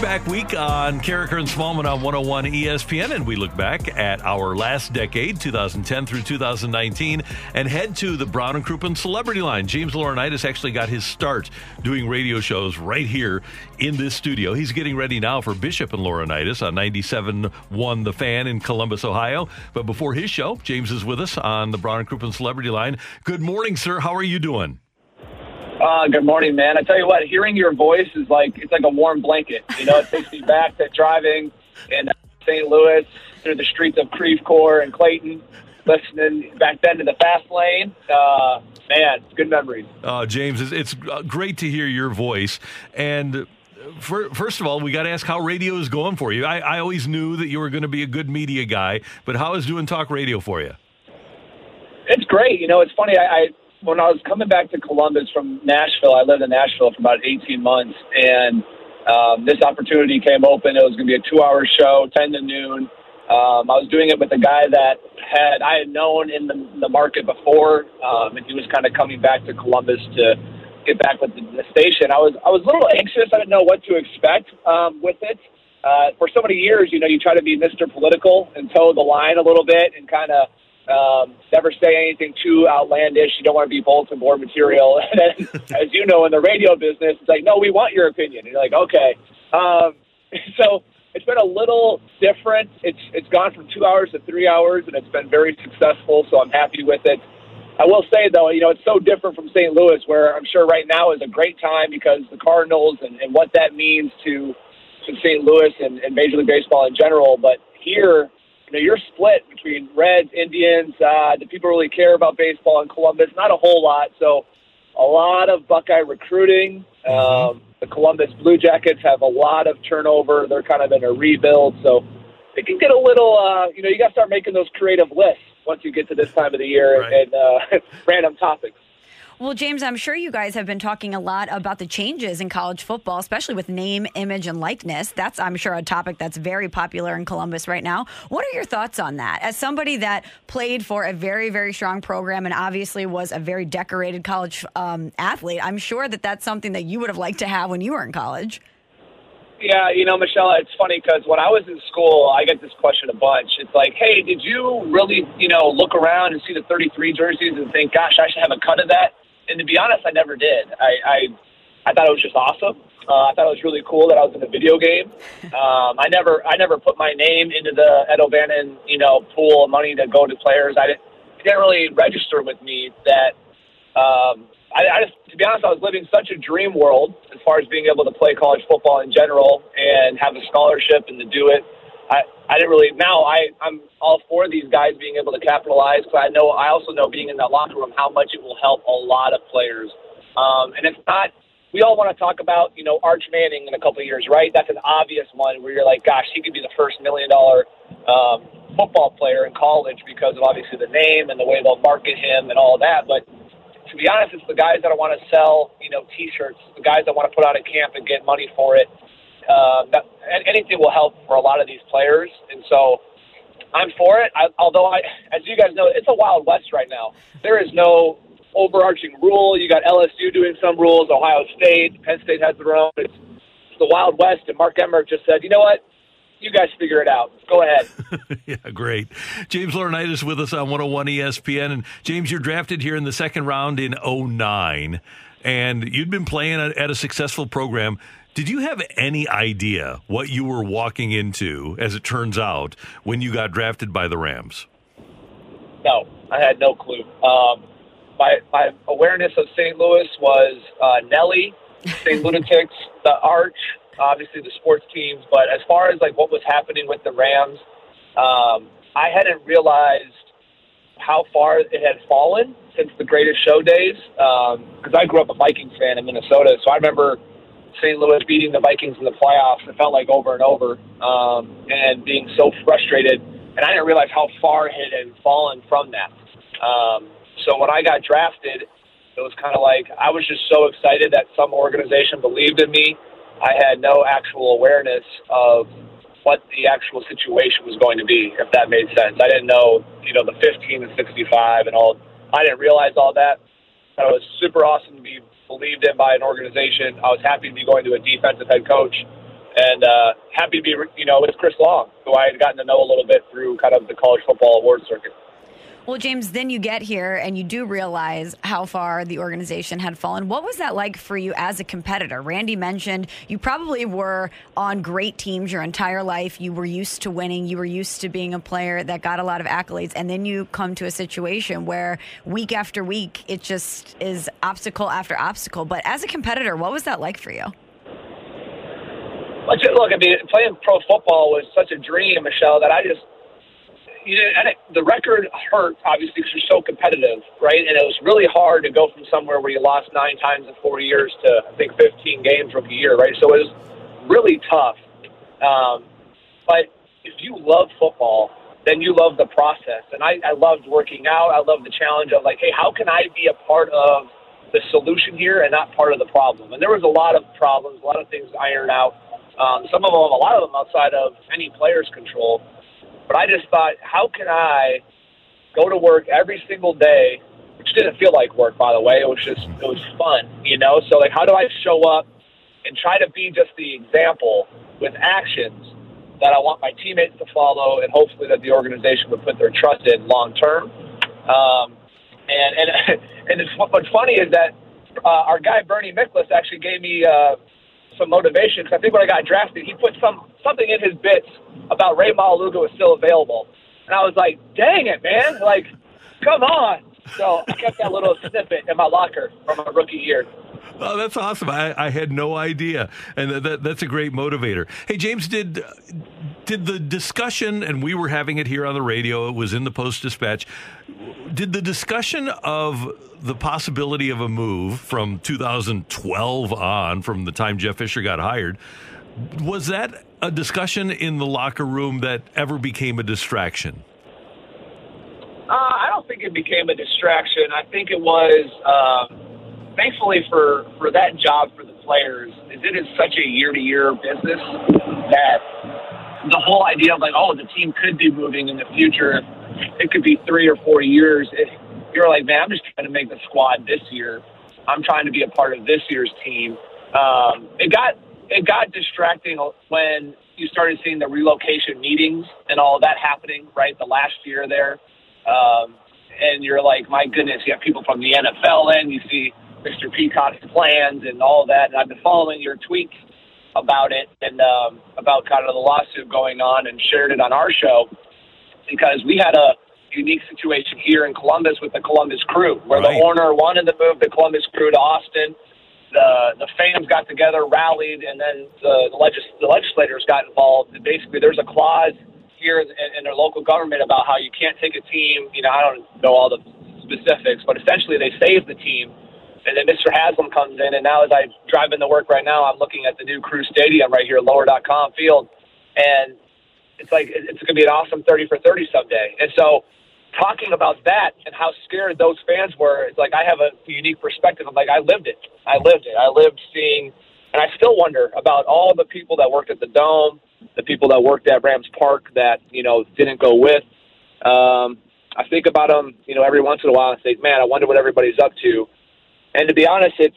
Flashback week on Karraker and Smallman on 101 ESPN, and we look back at our last decade, 2010 through 2019, and head to the Brown and Crouppen Celebrity Line. James Laurinaitis actually got his start doing radio shows right here in this studio. He's getting ready now for Bishop and Laurinaitis on 97.1 The Fan in Columbus, Ohio. But before his show, James is with us on the Brown and Crouppen Celebrity Line. Good morning, sir. How are you doing? Uh, good morning, man. I tell you what, hearing your voice is like it's like a warm blanket. You know, it takes me back to driving in St. Louis through the streets of Creve Coeur and Clayton, listening back then to the fast lane. Uh, man, good memories. Uh, James, it's, it's great to hear your voice. And first of all, we got to ask how radio is going for you. I, I always knew that you were going to be a good media guy, but how is doing talk radio for you? It's great. You know, it's funny. I, I when I was coming back to Columbus from Nashville, I lived in Nashville for about 18 months, and um, this opportunity came open. It was going to be a two-hour show, 10 to noon. Um, I was doing it with a guy that had I had known in the, the market before, um, and he was kind of coming back to Columbus to get back with the, the station. I was I was a little anxious. I didn't know what to expect um, with it. Uh, for so many years, you know, you try to be Mr. Political and toe the line a little bit and kind of um, never say anything too outlandish. You don't want to be bulletin board material. And then, as you know, in the radio business, it's like, no, we want your opinion. And you're like, okay. Um, so it's been a little different. It's it's gone from two hours to three hours, and it's been very successful. So I'm happy with it. I will say though, you know, it's so different from St. Louis, where I'm sure right now is a great time because the Cardinals and, and what that means to to St. Louis and, and Major League Baseball in general. But here, you know, you're split between Reds, Indians. Uh, do people really care about baseball in Columbus? Not a whole lot. So, a lot of Buckeye recruiting. Mm-hmm. Um, the Columbus Blue Jackets have a lot of turnover. They're kind of in a rebuild, so it can get a little. Uh, you know, you got to start making those creative lists once you get to this time of the year Right. and uh, random topics. Well, James, I'm sure you guys have been talking a lot about the changes in college football, especially with name, image, and likeness. That's, I'm sure, a topic that's very popular in Columbus right now. What are your thoughts on that? As somebody that played for a very, very strong program and obviously was a very decorated college um, athlete, I'm sure that that's something that you would have liked to have when you were in college. Yeah, you know, Michelle, it's funny because when I was in school, I get this question a bunch. It's like, hey, did you really, you know, look around and see the 33 jerseys and think, gosh, I should have a cut of that? And to be honest, I never did. I I, I thought it was just awesome. Uh, I thought it was really cool that I was in a video game. Um, I never I never put my name into the Ed O'Bannon, you know, pool of money to go to players. I didn't. It didn't really register with me that um, I, I just, to be honest, I was living such a dream world as far as being able to play college football in general and have a scholarship and to do it. I, I didn't really. Now I, I'm all for these guys being able to capitalize because I know I also know being in that locker room how much it will help a lot of players. Um, and it's not. We all want to talk about you know Arch Manning in a couple of years, right? That's an obvious one where you're like, gosh, he could be the first million dollar um, football player in college because of obviously the name and the way they'll market him and all that. But to be honest, it's the guys that want to sell, you know, T-shirts, the guys that want to put out a camp and get money for it. Uh, that, anything will help for a lot of these players, and so I'm for it. I, although I, as you guys know, it's a wild west right now. There is no overarching rule. You got LSU doing some rules, Ohio State, Penn State has their own. It's, it's the wild west, and Mark Emmert just said, you know what? You guys figure it out. Go ahead. yeah, great. James Laurinaitis with us on 101 ESPN. And James, you're drafted here in the second round in 09, and you'd been playing at at a successful program. Did you have any idea what you were walking into, as it turns out, when you got drafted by the Rams? no, I had no clue. Um, my my awareness of St. Louis was uh, Nelly, St. Lunatics, the Arch, obviously the sports teams. But as far as like what was happening with the Rams, um, I hadn't realized how far it had fallen since the Greatest Show days. Because I grew up a Vikings fan in Minnesota, so I remember St. Louis beating the Vikings in the playoffs. It felt like over and over, um, and being so frustrated. And I didn't realize how far it had fallen from that. Um, so when I got drafted, it was kind of like I was just so excited that some organization believed in me. I had no actual awareness of what the actual situation was going to be, if that made sense. I didn't know, you know, the 15 and 65 and all. I didn't realize all that. It was super awesome to be believed in by an organization. I was happy to be going to a defensive head coach and uh, happy to be, you know, with Chris Long, who I had gotten to know a little bit through kind of the college football award circuit. Well, James, then you get here and you do realize how far the organization had fallen. What was that like for you as a competitor? Randy mentioned you probably were on great teams your entire life. You were used to winning. You were used to being a player that got a lot of accolades. And then you come to a situation where week after week, it just is obstacle after obstacle. But as a competitor, what was that like for you? Look, I mean, playing pro football was such a dream, Michelle, that I just you know, and it, the record hurt obviously because you're so competitive, right? And it was really hard to go from somewhere where you lost nine times in four years to I think 15 games rookie year, right? So it was really tough. Um, but if you love football, then you love the process. And I, I loved working out. I loved the challenge of like, hey, how can I be a part of the solution here and not part of the problem? And there was a lot of problems, a lot of things ironed out. Um, some of them, a lot of them outside of any player's control. But I just thought, how can I go to work every single day, which didn't feel like work, by the way. It was just, it was fun, you know? So, like, how do I show up and try to be just the example with actions that I want my teammates to follow and hopefully that the organization would put their trust in long term? Um, and, and, and it's, what's funny is that uh, our guy, Bernie Miklasz, actually gave me, uh, some motivation because I think when I got drafted, he put some something in his bits about Ray Maualuga was still available, and I was like, "Dang it, man! Like, come on!" So I kept that little snippet in my locker from my rookie year. Oh, that's awesome! I, I had no idea, and that, that's a great motivator. Hey, James, did did the discussion, and we were having it here on the radio. It was in the Post Dispatch. Did the discussion of the possibility of a move from 2012 on, from the time Jeff Fisher got hired, was that a discussion in the locker room that ever became a distraction? Uh, I don't think it became a distraction. I think it was, uh, thankfully for, for that job for the players, it is such a year to year business that the whole idea of like, oh, the team could be moving in the future, it could be three or four years. It, you're like, man, I'm just trying to make the squad this year. I'm trying to be a part of this year's team. Um, it got it got distracting when you started seeing the relocation meetings and all that happening, right? The last year there, um, and you're like, my goodness, you have people from the NFL in. You see Mr. Peacock's plans and all that. And I've been following your tweets about it and um, about kind of the lawsuit going on and shared it on our show because we had a unique situation here in Columbus with the Columbus Crew, where right. the owner wanted to move the Columbus Crew to Austin. The the fans got together, rallied, and then the the, legis- the legislators got involved. And basically, there's a clause here in, in their local government about how you can't take a team. You know, I don't know all the specifics, but essentially they save the team. And then Mr. Haslam comes in, and now as I drive into work right now, I'm looking at the new Crew Stadium right here, Lower.com field, and it's like it's going to be an awesome 30 for 30 someday. And so talking about that and how scared those fans were, it's like I have a unique perspective. I'm like, I lived it. I lived it. I lived seeing, and I still wonder about all the people that worked at the Dome, the people that worked at Rams Park that, you know, didn't go with. Um, I think about them, you know, every once in a while and think, man, I wonder what everybody's up to. And to be honest, it's,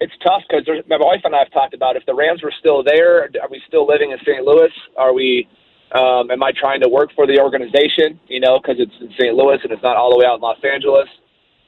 it's tough because my wife and I have talked about if the Rams were still there, are we still living in St. Louis? Are we, um, am I trying to work for the organization? You know, because it's in St. Louis and it's not all the way out in Los Angeles.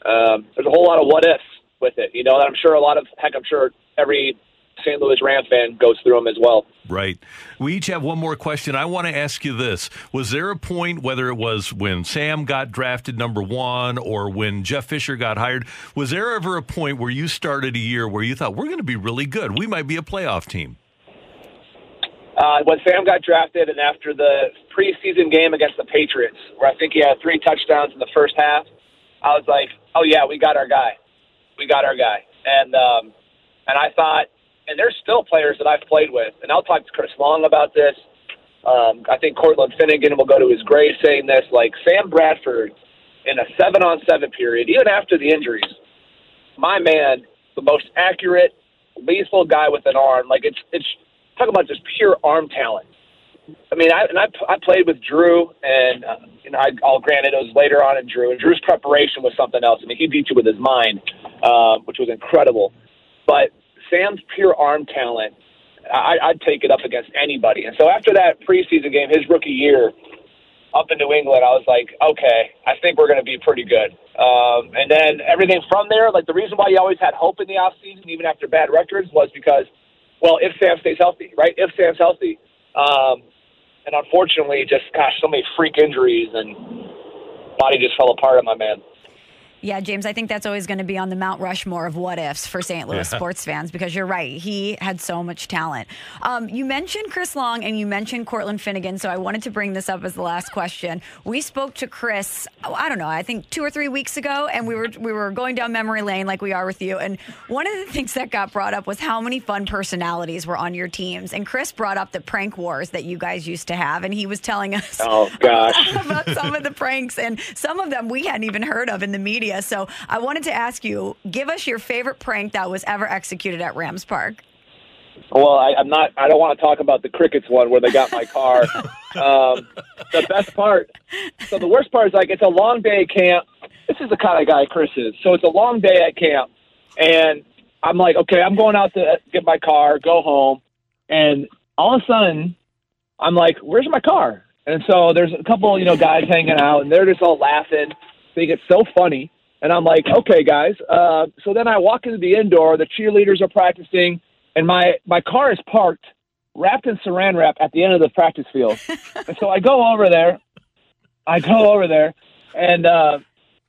Um, there's a whole lot of what ifs with it. You know, and I'm sure a lot of heck, I'm sure every St. Louis Ram fan goes through them as well. Right. We each have one more question. I want to ask you this. Was there a point, whether it was when Sam got drafted number one or when Jeff Fisher got hired, was there ever a point where you started a year where you thought, we're going to be really good? We might be a playoff team? Uh, when Sam got drafted and after the preseason game against the Patriots, where I think he had three touchdowns in the first half, I was like, oh, yeah, we got our guy. We got our guy. And, um, and I thought, and there's still players that I've played with, and I'll talk to Chris Long about this. Um, I think Cortland Finnegan will go to his grave saying this. Like Sam Bradford in a seven on seven period, even after the injuries, my man, the most accurate, lethal guy with an arm. Like it's it's talking about just pure arm talent. I mean, I and I, I played with Drew, and uh, you know, I, I'll grant it, it was later on in Drew, and Drew's preparation was something else. I mean, he beat you with his mind, uh, which was incredible. But Sam's pure arm talent, I, I'd take it up against anybody. And so after that preseason game, his rookie year up in New England, I was like, okay, I think we're going to be pretty good. Um, and then everything from there, like the reason why you always had hope in the offseason, even after bad records, was because, well, if Sam stays healthy, right? If Sam's healthy. Um, and unfortunately, just, gosh, so many freak injuries and body just fell apart on my man. Yeah, James, I think that's always going to be on the Mount Rushmore of what ifs for St. Louis yeah. sports fans because you're right. He had so much talent. Um, you mentioned Chris Long and you mentioned Cortland Finnegan, so I wanted to bring this up as the last question. We spoke to Chris, oh, I don't know, I think two or three weeks ago, and we were we were going down memory lane like we are with you. And one of the things that got brought up was how many fun personalities were on your teams. And Chris brought up the prank wars that you guys used to have, and he was telling us oh, gosh. about some of the pranks, and some of them we hadn't even heard of in the media media. So I wanted to ask you, give us your favorite prank that was ever executed at Rams Park. Well, I, I'm not. I don't want to talk about the crickets one where they got my car. um, the best part. So the worst part is like it's a long day at camp. This is the kind of guy Chris is. So it's a long day at camp, and I'm like, okay, I'm going out to get my car, go home, and all of a sudden, I'm like, where's my car? And so there's a couple, you know, guys hanging out, and they're just all laughing. Think it's so funny. And I'm like, okay, guys. Uh, so then I walk into the indoor. The cheerleaders are practicing, and my my car is parked, wrapped in Saran wrap at the end of the practice field. and so I go over there. I go over there, and uh,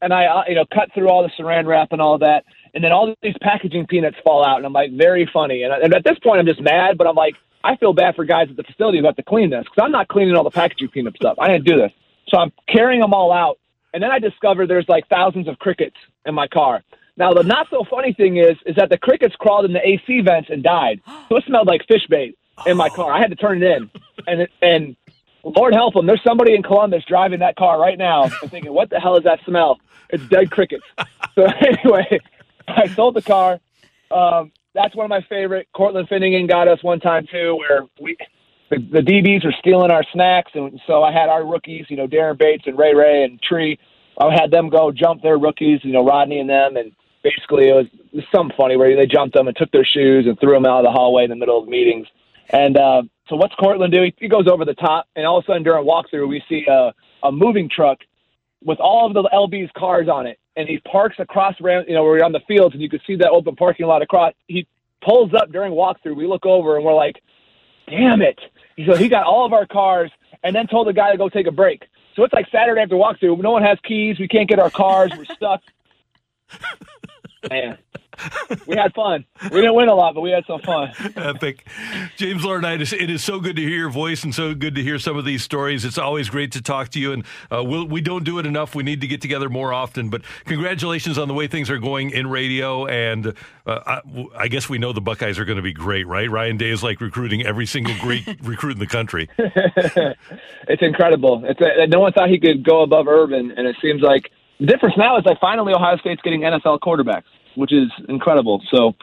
and I uh, you know cut through all the Saran wrap and all that, and then all these packaging peanuts fall out, and I'm like, very funny. And, and at this point, I'm just mad, but I'm like, I feel bad for guys at the facility who have to clean this because I'm not cleaning all the packaging peanut stuff. I didn't do this, so I'm carrying them all out and then I discovered there's like thousands of crickets in my car. Now the not so funny thing is, is that the crickets crawled in the AC vents and died. So it smelled like fish bait in my car. I had to turn it in, and and Lord help them, there's somebody in Columbus driving that car right now and thinking, what the hell is that smell? It's dead crickets. So anyway, I sold the car. Um, that's one of my favorite. Cortland Finnegan got us one time too, where we the, the DBs were stealing our snacks, and so I had our rookies, you know, Daren Bates and Ray Ray and Tree. I had them go jump their rookies, you know, Rodney and them, and basically it was, it was something funny where they jumped them and took their shoes and threw them out of the hallway in the middle of meetings. And uh, so what's Cortland do? He, he goes over the top, and all of a sudden during walkthrough we see a, a moving truck with all of the LB's cars on it, and he parks across, you know, where we're on the fields, and you can see that open parking lot across. He pulls up during walkthrough. We look over and we're like, "Damn it!" So he got all of our cars and then told the guy to go take a break. So it's like Saturday after walkthrough. No one has keys. We can't get our cars. We're stuck. Man, we had fun. We didn't win a lot, but we had some fun. Epic. James Laurinaitis, it is so good to hear your voice and so good to hear some of these stories. It's always great to talk to you, and uh, we'll, we don't do it enough. We need to get together more often. But congratulations on the way things are going in radio. And uh, I, I, guess we know the Buckeyes are going to be great, right? Ryan Day is like recruiting every single great recruit in the country. it's incredible. It's a, no one thought he could go above Urban, and it seems like the difference now is like finally Ohio State's getting NFL quarterbacks, which is incredible. So,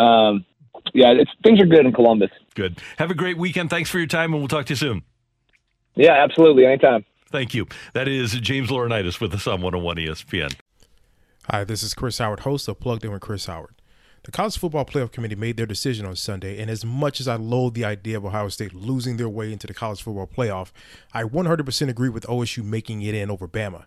um, yeah, it's things are good in Columbus. Good. Have a great weekend. Thanks for your time, and we'll talk to you soon. Yeah, absolutely. Anytime. Thank you. That is James Laurinaitis with us on 101 ESPN. Hi, this is Chris Howard, host of Plugged In with Chris Howard. The College Football Playoff Committee made their decision on Sunday, and as much as I loathe the idea of Ohio State losing their way into the College Football Playoff, I 100% agree with OSU making it in over Bama.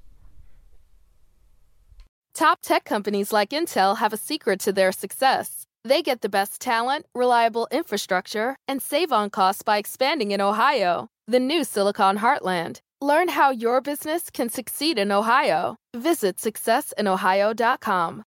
Top tech companies like Intel have a secret to their success. They get the best talent, reliable infrastructure, and save on costs by expanding in Ohio, the new Silicon Heartland. Learn how your business can succeed in Ohio. Visit successinohio.com.